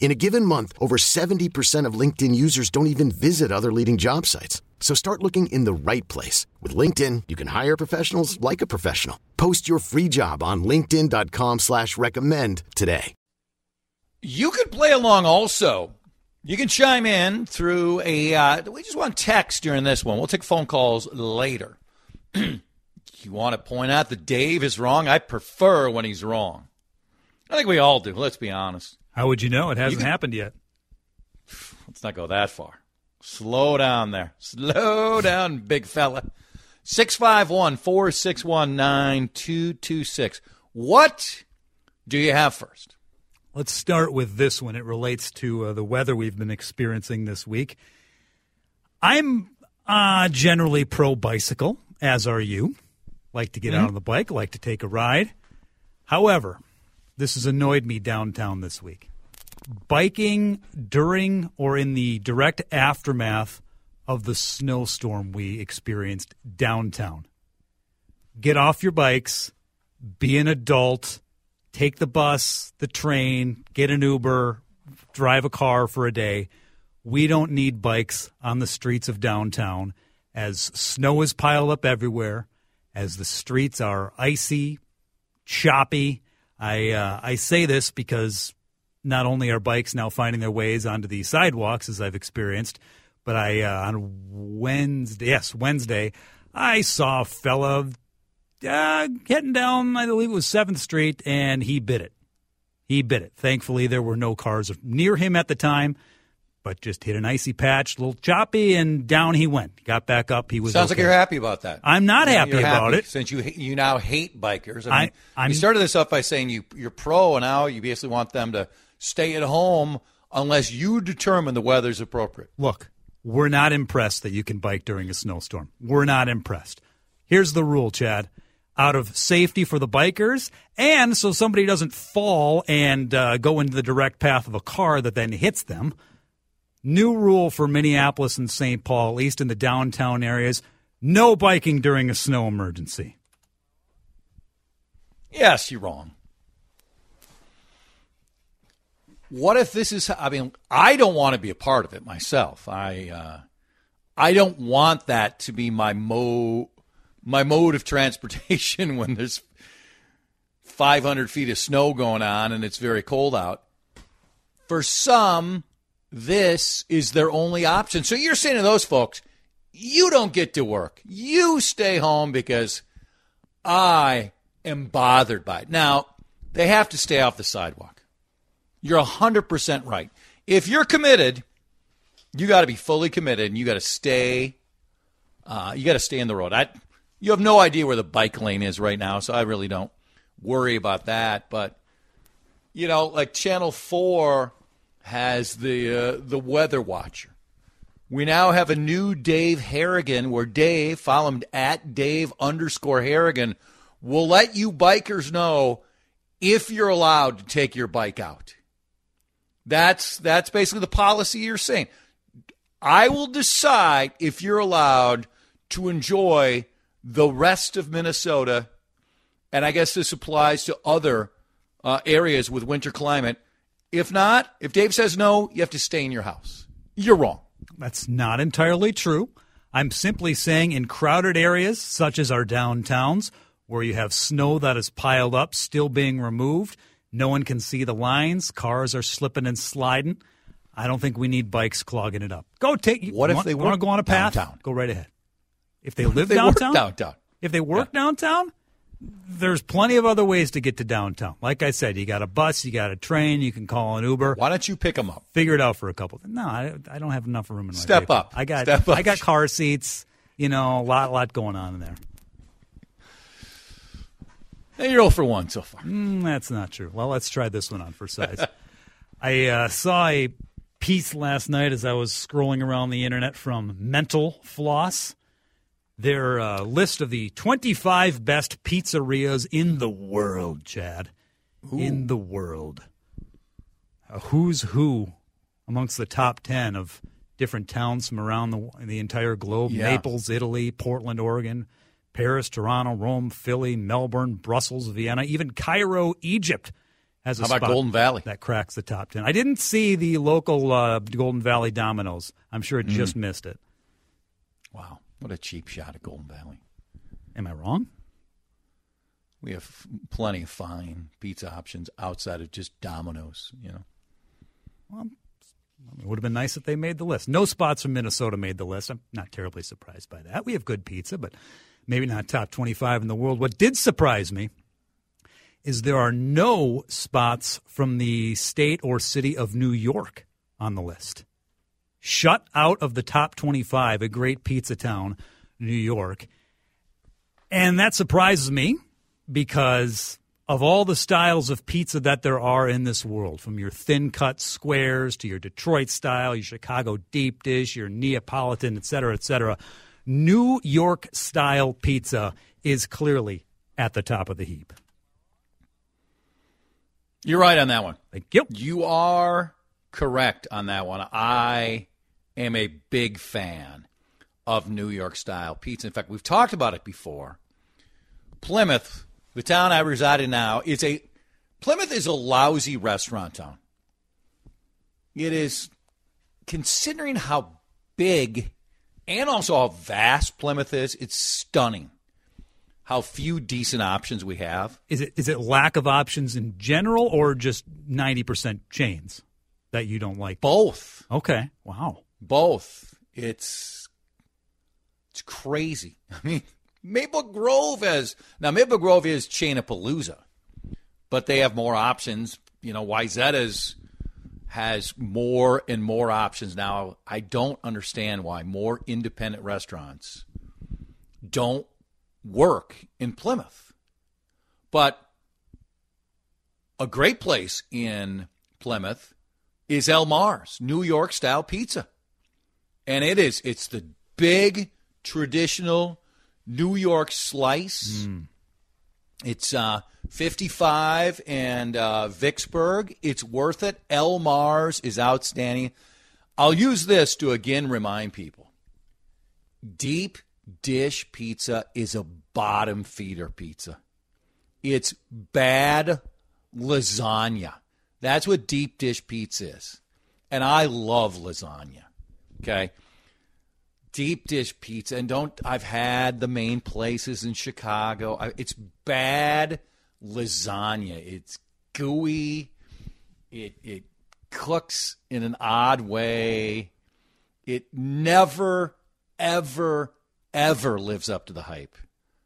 In a given month, over 70% of LinkedIn users don't even visit other leading job sites. So start looking in the right place. With LinkedIn, you can hire professionals like a professional. Post your free job on linkedin.com slash recommend today. You could play along also. You can chime in through a, uh, we just want text during this one. We'll take phone calls later. you want to point out that Dave is wrong? I prefer when he's wrong. I think we all do, let's be honest. How would you know? It hasn't can- happened yet. Let's not go that far. Slow down there. Slow down, big fella. 651 461 9226. What do you have first? Let's start with this one. It relates to uh, the weather we've been experiencing this week. I'm uh, generally pro bicycle, as are you. Like to get out on the bike, like to take a ride. However, this has annoyed me downtown this week. Biking during or in the direct aftermath of the snowstorm we experienced downtown. Get off your bikes, be an adult, take the bus, the train, get an Uber, drive a car for a day. We don't need bikes on the streets of downtown as snow is piled up everywhere, as the streets are icy, choppy. I uh, I say this because not only are bikes now finding their ways onto the sidewalks as I've experienced, but I uh, on Wednesday, yes Wednesday, I saw a fella uh, heading down, I believe it was Seventh Street, and he bit it. He bit it. Thankfully, there were no cars near him at the time, but just hit an icy patch, a little choppy, and down he went. Got back up. He was. Sounds like you're happy about that. I'm not You're happy about it. since you you now hate bikers. I I- mean, I'm- you started this off by saying you you're pro, and now you basically want them to stay at home unless you determine the weather's appropriate. Look, we're not impressed that you can bike during a snowstorm. We're not impressed. Here's the rule, Chad. Out of safety for the bikers, and so somebody doesn't fall and uh, go into the direct path of a car that then hits them. New rule for Minneapolis and St. Paul, at least in the downtown areas no biking during a snow emergency. Yes, you're wrong. What if this is? I mean, I don't want to be a part of it myself. I uh, I don't want that to be my mo my mode of transportation when there's 500 feet of snow going on and it's very cold out. For some, this is their only option. So you're saying to those folks, you don't get to work. You stay home because I am bothered by it. Now, they have to stay off the sidewalk. You're 100% right. If you're committed, you got to be fully committed and you got to stay uh, you got to stay in the road. I, you have no idea where the bike lane is right now, so I really don't worry about that, but you know, like Channel 4 has the uh, the weather watcher. We now have a new Dave Harrigan where Dave, follow him at Dave underscore Harrigan, will let you bikers know if you're allowed to take your bike out. That's that's basically the policy you're saying. I will decide if you're allowed to enjoy the rest of Minnesota, and I guess this applies to other uh, areas with winter climate. If not, if Dave says no, you have to stay in your house. You're wrong. That's not entirely true. I'm simply saying in crowded areas, such as our downtowns, where you have snow that is piled up, still being removed, no one can see the lines, cars are slipping and sliding. I don't think we need bikes clogging it up. Go take. What if want, they want to go on a path? downtown? Go right ahead. If they live They work downtown, downtown. if they work downtown, there's plenty of other ways to get to downtown. Like I said, you got a bus, you got a train, you can call an Uber. Why don't you pick them up? Figure it out for a couple. No, I, I don't have enough room in my Step up. I got Step up. I got car seats. You know, a lot lot going on in there. You're 0 for 1 so far. Mm, that's not true. Well, let's try this one on for size. I uh, saw a piece last night as I was scrolling around the internet from Mental Floss. Their uh, list of the 25 best pizzerias in the world, Chad. In the world. A who's who amongst the top 10 of different towns from around the, the entire globe Yeah. Naples, Italy, Portland, Oregon, Paris, Toronto, Rome, Philly, Melbourne, Brussels, Vienna, even Cairo, Egypt has a How about spot Golden Valley? that cracks the top 10. I didn't see the local uh, Golden Valley Domino's. I'm sure it Mm. just missed it. Wow. What a cheap shot at Golden Valley. Am I wrong? We have plenty of fine pizza options outside of just Domino's, you know. It would have been nice if they made the list. No spots from Minnesota made the list. I'm not terribly surprised by that. We have good pizza, but maybe not top 25 in the world. What did surprise me is there are no spots from the state or city of New York on the list. Shut out of the top 25, a great pizza town, New York. And that surprises me because of all the styles of pizza that there are in this world, from your thin cut squares to your Detroit style, your Chicago deep dish, your Neapolitan, et cetera, et cetera, New York style pizza is clearly at the top of the heap. You're right on that one. Thank you. You are correct on that one. I am a big fan of New York style pizza. In fact, we've talked about it before. Plymouth, the town I reside in now, is a Plymouth is a lousy restaurant town. It is considering how big and also how vast Plymouth is, it's stunning. How few decent options we have. Is it is it lack of options in general or just 90% chains that you don't like? Both. Okay. Wow. Both. It's it's crazy. I mean, Maple Grove has now Maple Grove is Chainapalooza, but they have more options. You know, Wayzata's has more and more options now. I don't understand why more independent restaurants don't work in Plymouth. But a great place in Plymouth is El Mar's New York style pizza. And it is it's the big traditional New York slice. Mm. It's uh, 55 and uh, Vicksburg. It's worth it. El Mars is outstanding. I'll use this to again remind people deep dish pizza is a bottom feeder pizza. It's bad lasagna. That's what deep dish pizza is. And I love lasagna. Okay. Deep dish pizza. And don't, I've had the main places in Chicago. I, it's bad lasagna. It's gooey. It, it cooks in an odd way. It never, ever, ever lives up to the hype.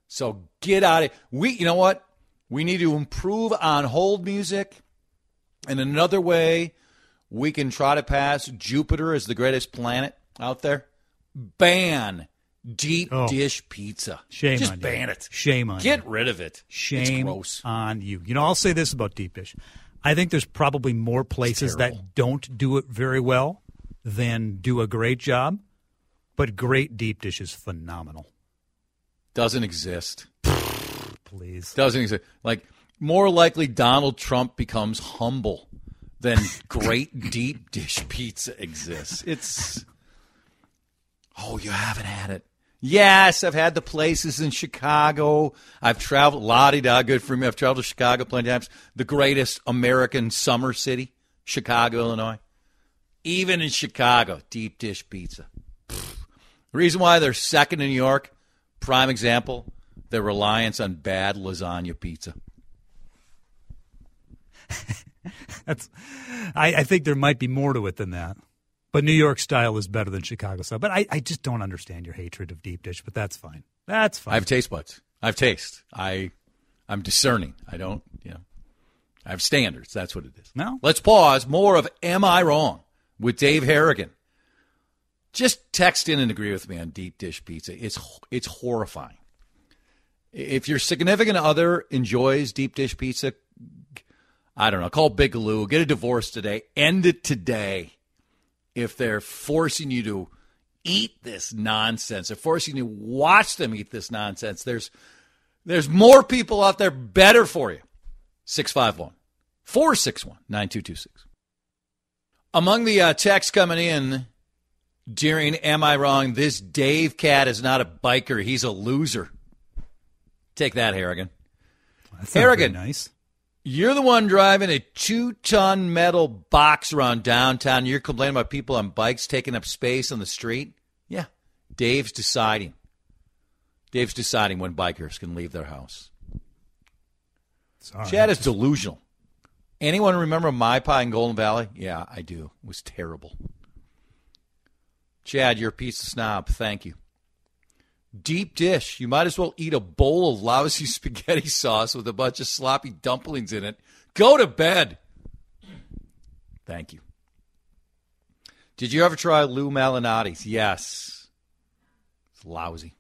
So get out of we. You know what? We need to improve on hold music. And another way we can try to pass Jupiter as the greatest planet out there, ban deep Oh. dish pizza. Shame Just on you. ban it. Shame on Get you. Get rid of it. Shame on you. You know, I'll say this about deep dish. I think there's probably more places that don't do it very well than do a great job, but great deep dish is phenomenal. Doesn't exist. Please. Doesn't exist. Like more likely Donald Trump becomes humble than great deep dish pizza exists. It's Oh, you haven't had it. Yes, I've had the places in Chicago. I've traveled la di da, good for me. I've traveled to Chicago plenty of times. The greatest American summer city, Chicago, Illinois. Even in Chicago, deep dish pizza. The reason why they're second in New York, prime example, their reliance on bad lasagna pizza. That's, I, I think there might be more to it than that. But New York style is better than Chicago style. But I, I just don't understand your hatred of deep dish, but that's fine. That's fine. I have taste buds. I have taste. I I'm discerning. I don't, you know, I have standards. That's what it is. No. Let's pause. More of Am I Wrong with Dave Harrigan. Just text in and agree with me on deep dish pizza. It's it's horrifying. If your significant other enjoys deep dish pizza, I don't know, call Big Lou, get a divorce today, end it today. If they're forcing you to eat this nonsense, they're forcing you to watch them eat this nonsense. There's there's more people out there better for you. 651 461 9226. Among the uh, texts coming in during Am I Wrong? This Dave Cat is not a biker. He's a loser. Take that, Harrigan. That's Harrigan. nice. You're the one driving a two ton metal box around downtown. You're complaining about people on bikes taking up space on the street. Yeah. Dave's deciding. Dave's deciding when bikers can leave their house. Sorry. Chad is delusional. Anyone remember My Pie in Golden Valley? Yeah, I do. It was terrible. Chad, you're a piece of snob. Thank you. Deep dish. You might as well eat a bowl of lousy spaghetti sauce with a bunch of sloppy dumplings in it. Go to bed. Thank you. Did you ever try Lou Malnati's? Yes. It's lousy.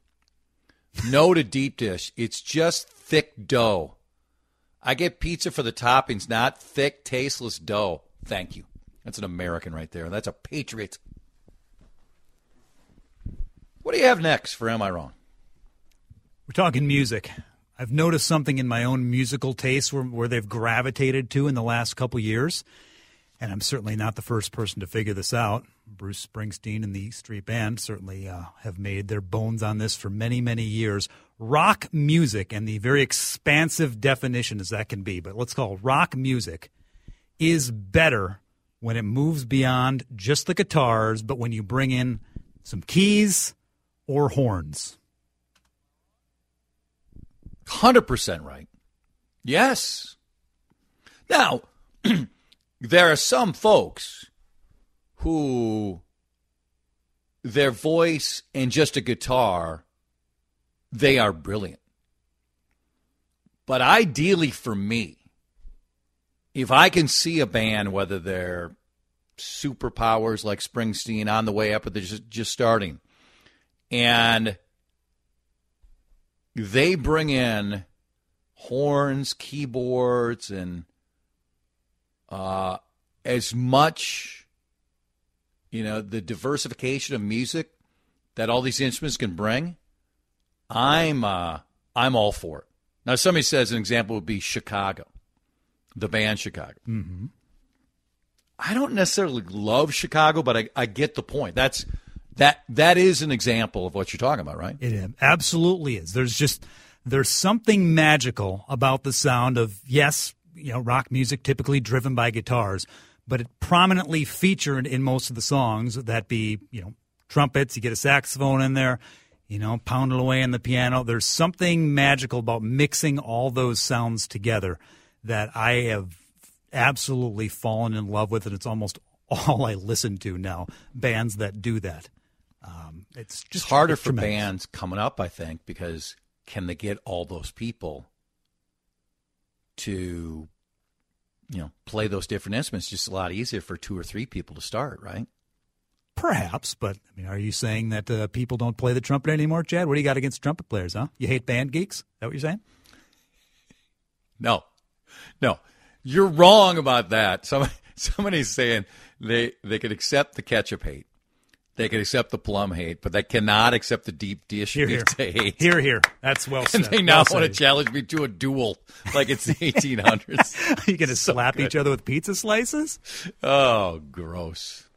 No to deep dish. It's just thick dough. I get pizza for the toppings, not thick, tasteless dough. Thank you. That's an American right there. That's a patriot. What do you have next for Am I Wrong? We're talking music. I've noticed something in my own musical taste where, where they've gravitated to in the last couple years, and I'm certainly not the first person to figure this out. Bruce Springsteen and the E Street Band certainly uh, have made their bones on this for many, many years. Rock music, and the very expansive definition as that can be, but let's call rock music, is better when it moves beyond just the guitars, but when you bring in some keys or horns. 100% right. Yes. Now, there are some folks who their voice and just a guitar, they are brilliant. But ideally for me, if I can see a band, whether they're superpowers like Springsteen on the way up or they're just, just starting, and they bring in horns, keyboards, and uh, as much, you know, the diversification of music that all these instruments can bring. I'm uh, I'm all for it. Now, somebody says an example would be Chicago, the band Chicago. Mm-hmm. I don't necessarily love Chicago, but I, I get the point. That's that that is an example of what you're talking about, right? It absolutely is. There's just there's something magical about the sound of yes, you know, rock music typically driven by guitars, but it prominently featured in most of the songs that be, you know, trumpets, you get a saxophone in there, you know, pounding away on the piano. There's something magical about mixing all those sounds together that I have absolutely fallen in love with and it's almost all I listen to now, bands that do that. Um, it's just It's harder it's for tremendous. bands coming up, I think, because can they get all those people to, you know, play those different instruments? Just a lot easier for two or three people to start, right? Perhaps, but I mean, are you saying that uh, people don't play the trumpet anymore, Chad? What do you got against trumpet players, huh? You hate band geeks? Is that what you're saying? No, no, you're wrong about that. Somebody, somebody's saying they they could accept the ketchup hate, they can accept the plum hate, but they cannot accept the deep dish Here, here, pizza hate. here, here. That's well said. and they now Well want to challenge me to a duel like it's the 1800s. you gonna slap each other with pizza slices? oh, gross.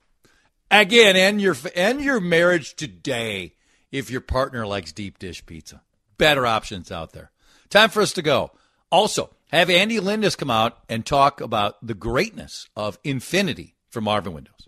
Again, end your end your marriage today if your partner likes deep dish pizza. Better options out there. Time for us to go. Also, have Andy Lindis come out and talk about the greatness of Infinity from Marvin Windows.